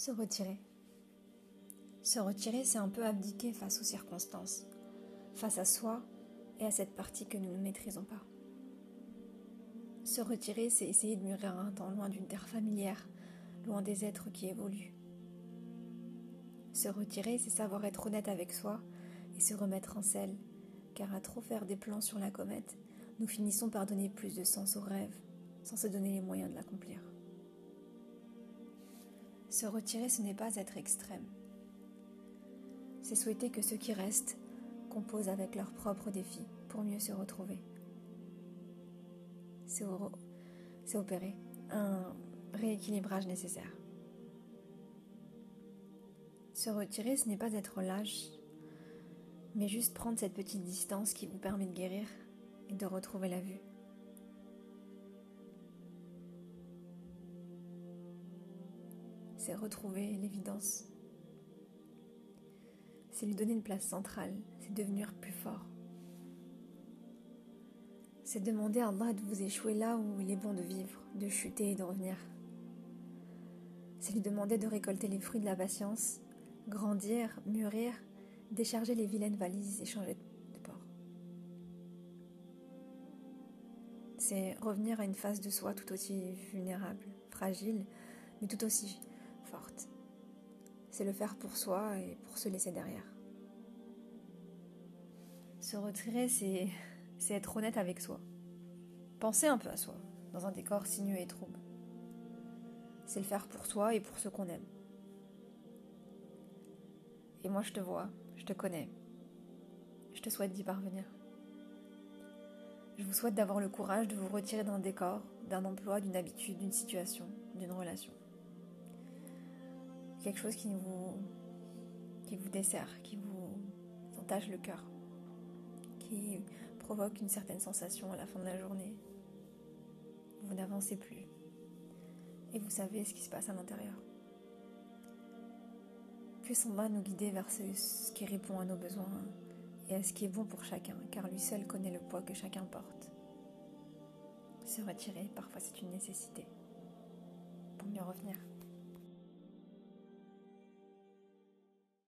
Se retirer. Se retirer, c'est un peu abdiquer face aux circonstances, face à soi et à cette partie que nous ne maîtrisons pas. Se retirer, c'est essayer de mûrir un temps loin d'une terre familière, loin des êtres qui évoluent. Se retirer, c'est savoir être honnête avec soi et se remettre en selle, car à trop faire des plans sur la comète, nous finissons par donner plus de sens au rêve, sans se donner les moyens de l'accomplir. Se retirer, ce n'est pas être extrême. C'est souhaiter que ceux qui restent composent avec leurs propres défis pour mieux se retrouver. C'est opérer un rééquilibrage nécessaire. Se retirer, ce n'est pas être lâche, mais juste prendre cette petite distance qui vous permet de guérir et de retrouver la vue. C'est retrouver l'évidence. C'est lui donner une place centrale, c'est devenir plus fort. C'est demander à Allah de vous échouer là où il est bon de vivre, de chuter et de revenir. C'est lui demander de récolter les fruits de la patience, grandir, mûrir, décharger les vilaines valises et changer de port. C'est revenir à une phase de soi tout aussi vulnérable, fragile, mais tout aussi. C'est le faire pour soi et pour se laisser derrière. Se retirer, c'est, être honnête avec soi. Penser un peu à soi, dans un décor sinueux et trouble. C'est le faire pour soi et pour ceux qu'on aime. Et moi, je te vois, je te connais. Je te souhaite d'y parvenir. Je vous souhaite d'avoir le courage de vous retirer d'un décor, d'un emploi, d'une habitude, d'une situation, d'une relation quelque chose qui vous, qui dessert, qui vous entache le cœur, qui provoque une certaine sensation à la fin de la journée. Vous n'avancez plus et vous savez ce qui se passe à l'intérieur. Puisse va nous guider vers ce qui répond à nos besoins et à ce qui est bon pour chacun, car lui seul connaît le poids que chacun porte. Se retirer, parfois c'est une nécessité pour mieux revenir.